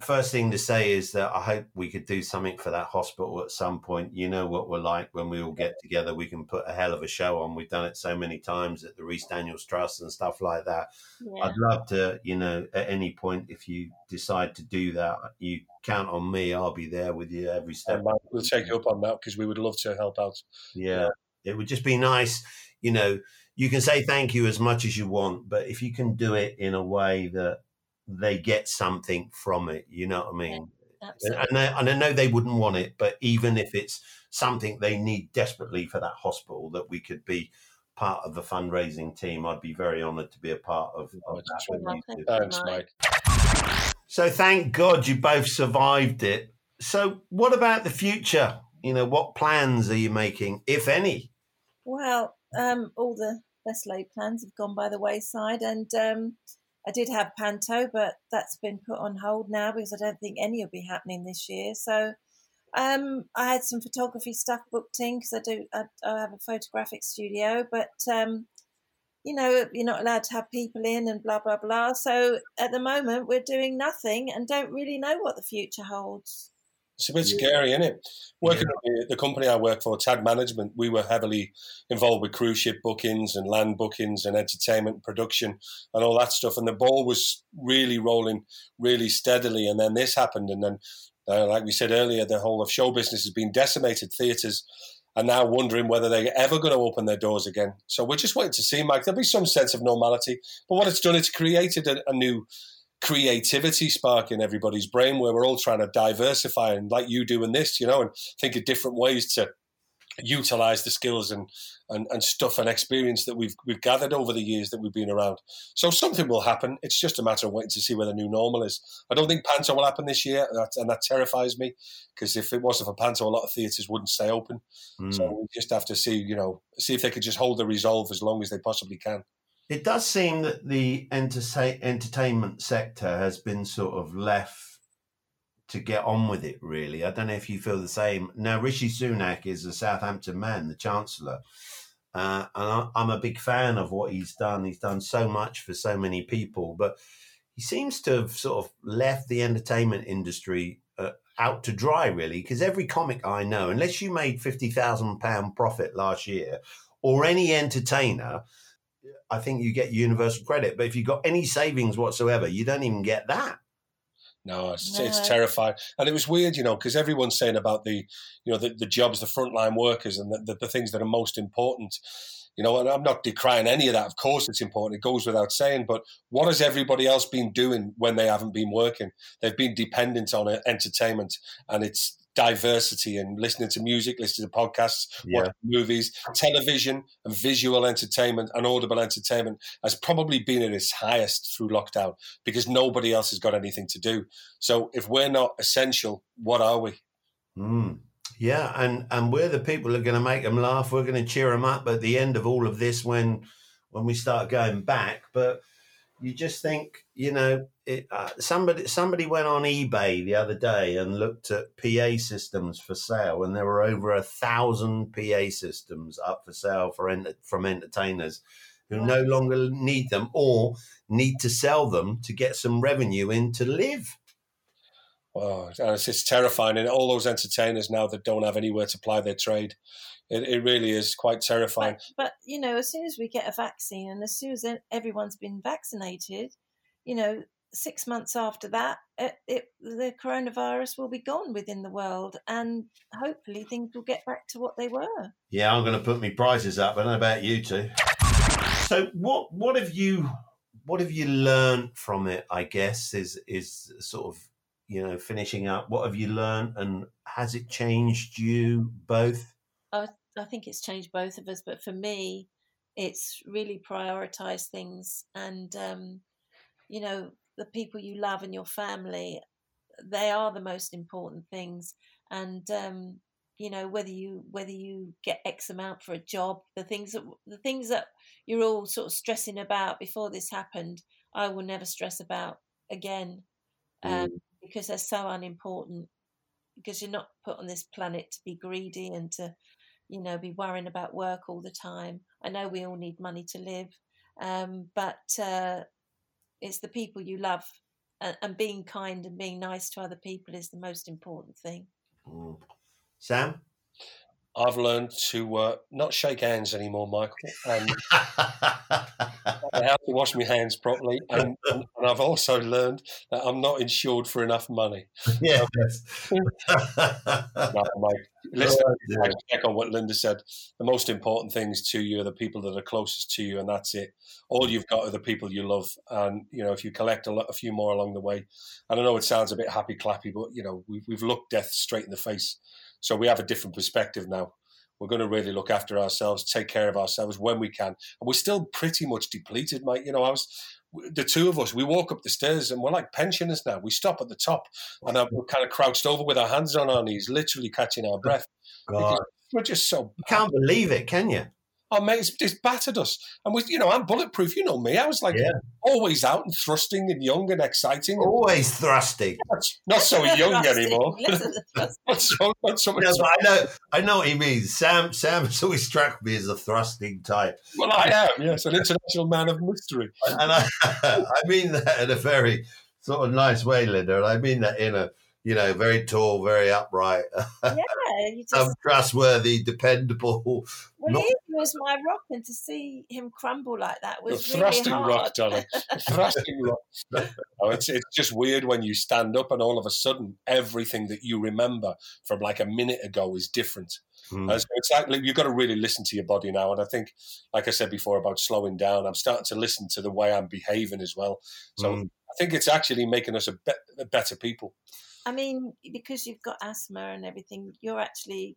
first thing to say is that I hope we could do something for that hospital at some point. You know what we're like when we all get together. We can put a hell of a show on. We've done it so many times at the Rhys Daniels Trust and stuff like that. yeah. I'd love to, you know, at any point if you decide to do that, you count on me. I'll be there with you every step. Mike, we'll take you up on that because we would love to help out. Yeah. It would just be nice, you know, you can say thank you as much as you want, but if you can do it in a way that they get something from it, you know what I mean? Absolutely. And, I, and I know they wouldn't want it, but even if it's something they need desperately for that hospital, that we could be part of the fundraising team, I'd be very honoured to be a part of, of that. That's with right. you two. Thanks, Mike. Mike. So thank God you both survived it. So what about the future? You know, what plans are you making, if any? Well, um, all the best laid plans have gone by the wayside, and um, I did have Panto, but that's been put on hold now because I don't think any will be happening this year. So um, I had some photography stuff booked in because I do I, I have a photographic studio, but um, you know you're not allowed to have people in and blah blah blah. So at the moment we're doing nothing and don't really know what the future holds. It's a bit Yeah. scary, isn't it? Working at the, the company I work for, Tad Management, we were heavily involved with cruise ship bookings and land bookings and entertainment production and all that stuff. And the ball was really rolling really steadily. And then this happened. And then, uh, like we said earlier, the whole of show business has been decimated. Theatres are now wondering whether they're ever going to open their doors again. So we're just waiting to see, Mike. There'll be some sense of normality. But what it's done, it's created a, a new creativity spark in everybody's brain where we're all trying to diversify and like you do in this, you know, and think of different ways to utilize the skills and, and, and stuff and experience that we've we've gathered over the years that we've been around. So something will happen. It's just a matter of waiting to see where the new normal is. I don't think Panto will happen this year, that, and that terrifies me because if it wasn't for Panto, a lot of theatres wouldn't stay open. Mm. So we just have to see, you know, see if they could just hold the resolve as long as they possibly can. It does seem that the enter- entertainment sector has been sort of left to get on with it, really. I don't know if you feel the same. Now, Rishi Sunak is a Southampton man, the Chancellor. Uh, and I, I'm a big fan of what he's done. He's done so much for so many people, but he seems to have sort of left the entertainment industry uh, out to dry, really, because every comic I know, unless you made £50,000 profit last year, or any entertainer, I think you get universal credit. But if you've got any savings whatsoever, you don't even get that. No, it's, No. it's terrifying, and it was weird, you know, because everyone's saying about the, you know, the, the jobs, the frontline workers, and the, the, the things that are most important. You know, and I'm not decrying any of that. Of course, it's important. It goes without saying. But what has everybody else been doing when they haven't been working? They've been dependent on entertainment, and it's diversity and listening to music, listening to podcasts, Yeah. watching movies, television, and visual entertainment and audible entertainment has probably been at its highest through lockdown because nobody else has got anything to do. So if we're not essential, what are we? Mm. Yeah, and and we're the people who are going to make them laugh. We're going to cheer them up at the end of all of this when when we start going back. But you just think, you know, it, uh, somebody somebody went on eBay the other day and looked at PA systems for sale, and there were over a thousand PA systems up for sale for ent- from entertainers who Wow. no longer need them or need to sell them to get some revenue in to live. Oh, it's, it's terrifying. And all those entertainers now that don't have anywhere to ply their trade, it, it really is quite terrifying. But, but you know, as soon as we get a vaccine and as soon as everyone's been vaccinated, you know, six months after that, it, it, the coronavirus will be gone within the world, and hopefully things will get back to what they were. Yeah, I'm going to put my prices up. I don't know about you two. So, what what have you what have you learned from it? I guess is is sort of you know finishing up. What have you learned, and has it changed you both? I, I think it's changed both of us, but for me, it's really prioritized things and, um, you know, the people you love and your family, they are the most important things. And, um, you know, whether you whether you get X amount for a job, the things that the things that you're all sort of stressing about before this happened, I will never stress about again, um, because they're so unimportant. Because you're not put on this planet to be greedy and to you know, be worrying about work all the time. I know we all need money to live, um, but uh, it's the people you love and, and being kind and being nice to other people is the most important thing. Mm. Sam. I've learned to uh, not shake hands anymore, Michael, and I have to wash my hands properly. And, and, I've also learned that I'm not insured for enough money. yes. No, Mike, listen, Oh, dear. I just echo what Linda said. The most important things to you are the people that are closest to you, and that's it. All you've got are the people you love, and you know if you collect a, lot, a few more along the way. And I know it sounds a bit happy clappy, but you know we've we've looked death straight in the face, so we have a different perspective now. We're going to really look after ourselves, take care of ourselves when we can, and we're still pretty much depleted, Mike. You know, I was the two of us. We walk up the stairs, and we're like pensioners now. We stop at the top, and we're kind of crouched over with our hands on our knees, literally catching our breath. God, We're just so you can't believe it, can you? Oh mate, it's, it's battered us, and we, you know, I'm bulletproof. You know me. I was like Yeah. always out and thrusting and young and exciting. Always thrusting. Not, not so young anymore. listen to not so, not so. No, I know, I know what he means. Sam, Sam has always struck me as a thrusting type, Well, I am. Yes, an international man of mystery. and I, I mean that in a very sort of nice way, Linda. And I mean that in a, you know, very tall, very upright, yeah, you just um, trustworthy, dependable. well, not- he was my rock, and to see him crumble like that The was really thrusting hard. rock, darling. Thrusting rock. Oh, it's it's just weird when you stand up and all of a sudden everything that you remember from like a minute ago is different. Hmm. And so it's like you've got to really listen to your body now. And I think, like I said before about slowing down, I'm starting to listen to the way I'm behaving as well. So Mm. I think it's actually making us a, be- a better people. I mean, because you've got asthma and everything, you're actually.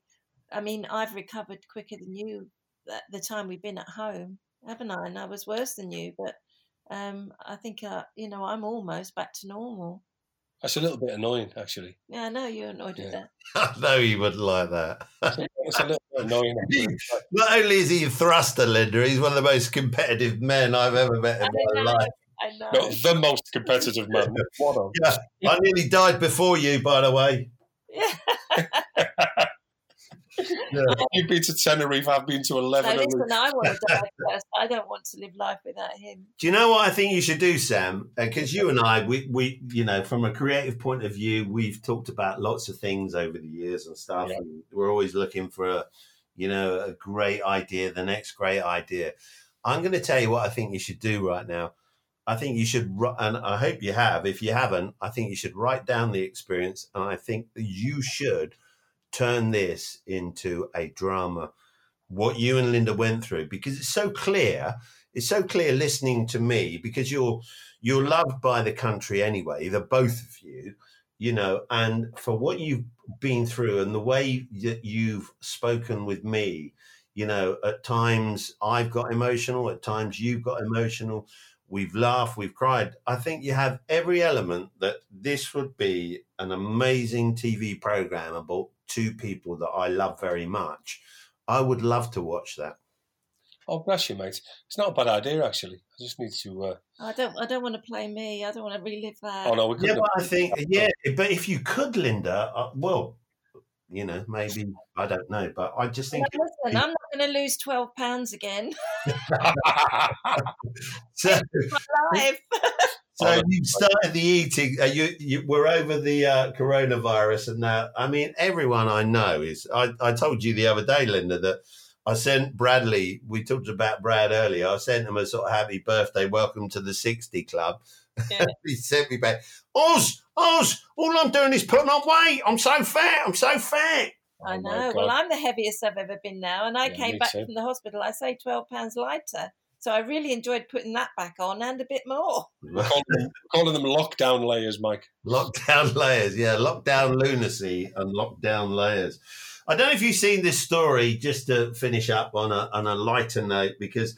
I mean, I've recovered quicker than you at the time we've been at home, haven't I? And I was worse than you, but um, I think uh, you know I'm almost back to normal. That's a little bit annoying, actually. Yeah, I know you're annoyed with Yeah. that. I know he wouldn't like that. It's a little bit annoying. Not only is he a thruster, Linda, he's one of the most competitive men I've ever met in I my know. life. I know. No, the most competitive man. What a Yeah, I nearly died before you, by the way. Yeah. You've been to Tenerife, I've been to 11. and listen, I want to die first. I don't want to live life without him. Do you know what I think you should do, Sam? Because you and I, we, we, you know, from a creative point of view, we've talked about lots of things over the years and stuff, Yeah. and we're always looking for a, you know, a great idea, the next great idea. I'm going to tell you what I think you should do right now. I think you should, and I hope you have. If you haven't, I think you should write down the experience, and I think you should turn this into a drama what you and Linda went through because it's so clear. It's so clear listening to me because you're you're loved by the country anyway, the both of you, you know, and for what you've been through and the way that you've spoken with me, you know, at times I've got emotional, at times you've got emotional. We've laughed, we've cried. I think you have every element that this would be an amazing TV program about two people that I love very much. I would love to watch that. Oh, bless you, mate. It's not a bad idea, actually. I just need to. Uh... I don't. I don't want to play me. I don't want to relive that. Oh no, we couldn't. but I think yeah, but if you could, Linda, uh, well, you know, maybe I don't know, but I just think listen, I'm not going to lose twelve pounds again. so. Live. So Oh, you've started the eating. Uh, you, you we're over the uh, coronavirus, and now I mean everyone I know is. I, I told you the other day, Linda, that I sent Bradley. We talked about Brad earlier. I sent him a sort of happy birthday, welcome to the sixty club. Yeah. he sent me back, Oz, Oz. All I'm doing is putting on weight. I'm so fat. I'm so fat. Oh I Oh, my know. Well, I'm the heaviest I've ever been now, and I Yeah, came back too. from the hospital. I say twelve pounds lighter. So I really enjoyed putting that back on and a bit more. We're calling, them, we're calling them lockdown layers, Mike. Lockdown layers, yeah, lockdown lunacy and lockdown layers. I don't know if you've seen this story. Just to finish up on a on a lighter note, because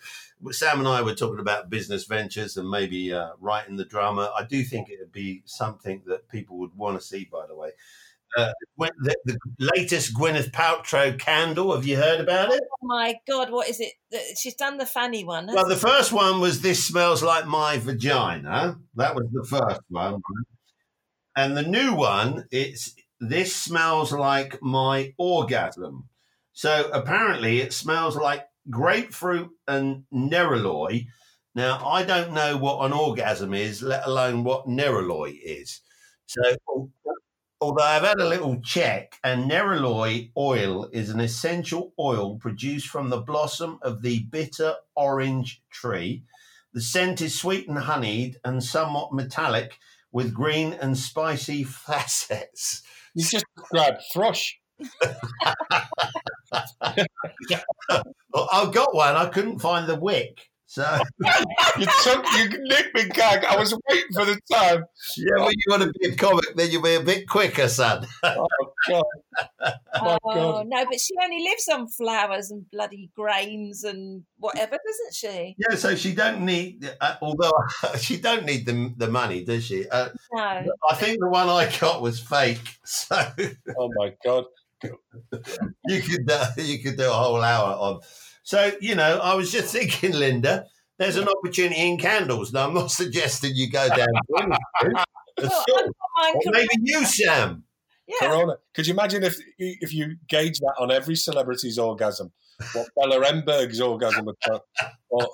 Sam and I were talking about business ventures and maybe uh, writing the drama. I do think it would be something that people would want to see. By the way, uh, the, the latest Gwyneth Paltrow candle. Have you heard about it? Oh my God, what is it? She's done the fanny one. Well, the first one was "This smells like my vagina." That was the first one, and the new one it's "This smells like my orgasm." So apparently, it smells like grapefruit and neroli. Now, I don't know what an orgasm is, let alone what neroli is. So, although I've had a little check, and neroli oil is an essential oil produced from the blossom of the bitter orange tree. The scent is sweet and honeyed and somewhat metallic with green and spicy facets. You just described thrush. Well, I've got one. I couldn't find the wick. So, You took, you nicked me gag. I was waiting for the time. yeah, when you want to be a comic, then you'll be a bit quicker, son. Oh, God. My Oh God. no, but she only lives on flowers and bloody grains and whatever, doesn't she? Yeah, so she don't need, uh, although she don't need the, the money, does she? Uh, No. I think the one I got was fake. So Oh, my God. you could uh, you could do a whole hour on. So you know, I was just thinking, Linda, there's an opportunity in candles. Now, I'm not suggesting you go down. Gwyneth route at Well, all. I've got mine Or com- maybe you, Sam. yeah. Corona. Could you imagine if if you gauge that on every celebrity's orgasm? What Bella Emberg's orgasm would be? Or,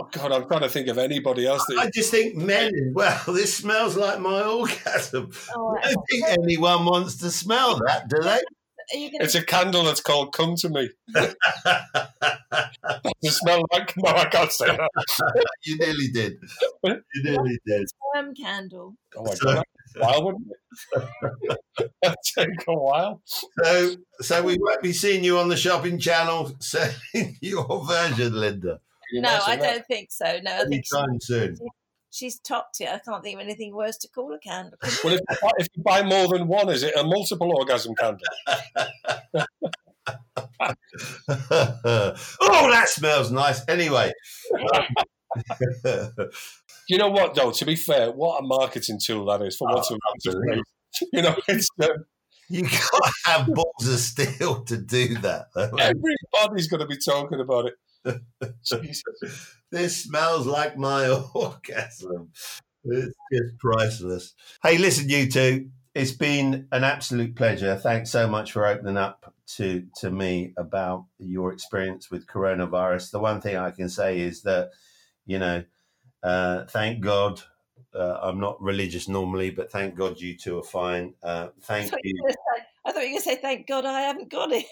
oh, God, I'm trying to think of anybody else that. I just think men as well. This smells like my orgasm. Oh, I don't think anyone wants to smell that, do they? gonna It's a candle that's called "Come to Me." You smell like no, I can't say that. you nearly did. You nearly did. sperm candle? Oh my god, that's wild, wouldn't it? That'd take a while. So, so we won't be seeing you on the shopping channel selling your version, Linda, Can you No, I that? don't think so. No, I think she, soon. she's topped it. I can't think of anything worse to call a candle. Well, if, you buy- if you buy more than one, is it a multiple orgasm candle? oh, that smells nice. Anyway, You know what, though? To be fair, what a marketing tool that is for Oh, once a absolutely. You know, it's, uh, you got to have balls of steel to do that. Though. everybody's going to be talking about it. This smells like my orgasm. It's just priceless. Hey, listen, you two. It's been an absolute pleasure. Thanks so much for opening up to to me about your experience with coronavirus. The one thing I can say is that, you know, uh, thank God. Uh, I'm not religious normally, but thank God you two are fine. Uh, thank thought you you. were gonna say- I thought you were going to say, thank God I haven't got it.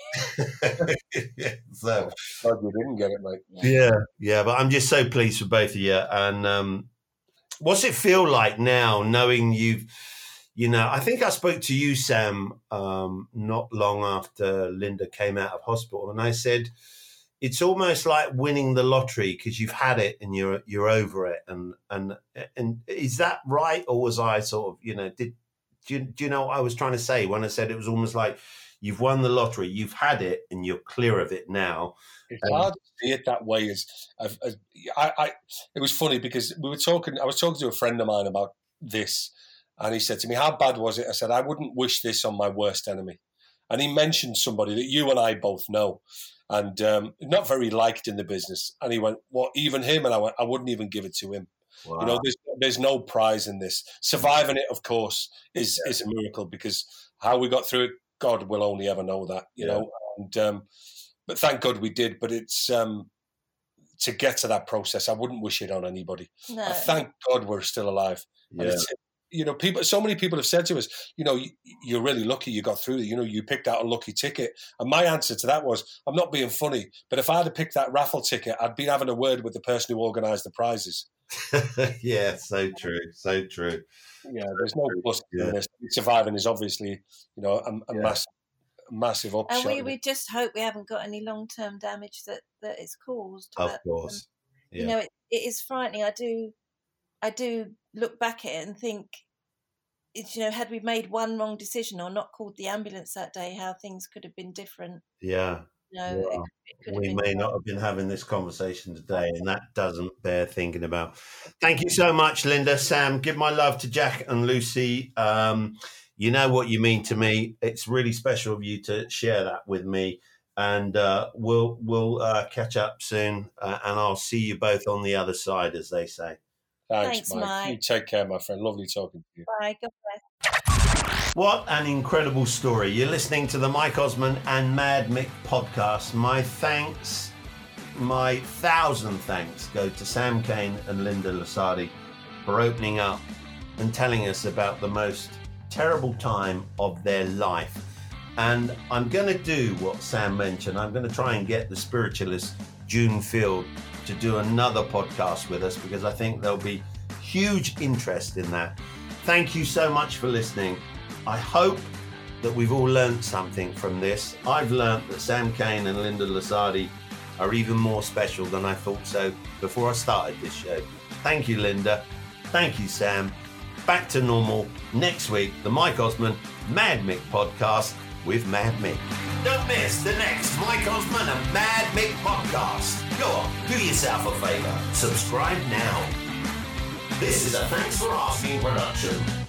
so God, you didn't get it, mate. Yeah, yeah, but I'm just so pleased for both of you. And um, what's it feel like now, knowing you've you know, I think I spoke to you, Sam, um, not long after Linda came out of hospital, and I said it's almost like winning the lottery because you've had it and you're you're over it. And and and is that right, or was I sort of, you know, did do you, do you know what I was trying to say when I said it was almost like you've won the lottery, you've had it, and you're clear of it now. It's hard to see it that way. As, as, as I, I, it was funny because we were talking. I was talking to a friend of mine about this, and he said to me, "How bad was it?" I said, "I wouldn't wish this on my worst enemy." And he mentioned somebody that you and I both know, and um, not very liked in the business. And he went, "What? Even him?" And I went, "I wouldn't even give it to him." Wow. You know, there's there's no prize in this. Surviving it, of course, is Yeah. is a miracle because how we got through it, God will only ever know that. You Yeah. know, and um, but thank God we did. But it's um, to get to that process. I wouldn't wish it on anybody. No, I thank God we're still alive. And yeah. it's, you know, people. So many people have said to us, you know, "You- you're really lucky you got through. You know, you picked out a lucky ticket. And my answer to that was, I'm not being funny, but if I had have picked that raffle ticket, I'd been having a word with the person who organised the prizes. yeah, so true, so true. Yeah, there's no plus Yeah. in this. Surviving is obviously, you know, a, a Yeah. massive, massive upshot. and we, of we just hope we haven't got any long term damage that that it's caused. Of but, um, course. you know, it, it is frightening. I do, I do look back at it and think, you know, had we made one wrong decision or not called the ambulance that day, how things could have been different. Yeah. You know, Wow. it, it could we may not have been having this conversation today, and that doesn't bear thinking about. Thank you so much, Linda. Sam, give my love to Jack and Lucy. Um, you know what you mean to me. It's really special of you to share that with me, and uh, we'll we'll uh, catch up soon, uh, and I'll see you both on the other side, as they say. Thanks, Thanks, Mike. Mike. You take care, my friend. Lovely talking to you. Bye. God bless. What an incredible story. You're listening to the Mike Osman and Mad Mick podcast. My thanks, my thousand thanks go to Sam Kane and Linda Lusardi for opening up and telling us about the most terrible time of their life. And I'm going to do what Sam mentioned. I'm going to try and get the spiritualist June Field to do another podcast with us because I think there'll be huge interest in that. Thank you so much for listening. I hope that we've all learnt something from this. I've learnt that Sam Kane and Linda Lusardi are even more special than I thought so before I started this show. Thank you, Linda. Thank you, Sam. Back to normal next week, the Mike Osman Mad Mick podcast with Mad Mick. Don't miss the next Mike Osman and Mad Mick podcast. Go on, do yourself a favour. Subscribe now. This is a Thanks for Asking production.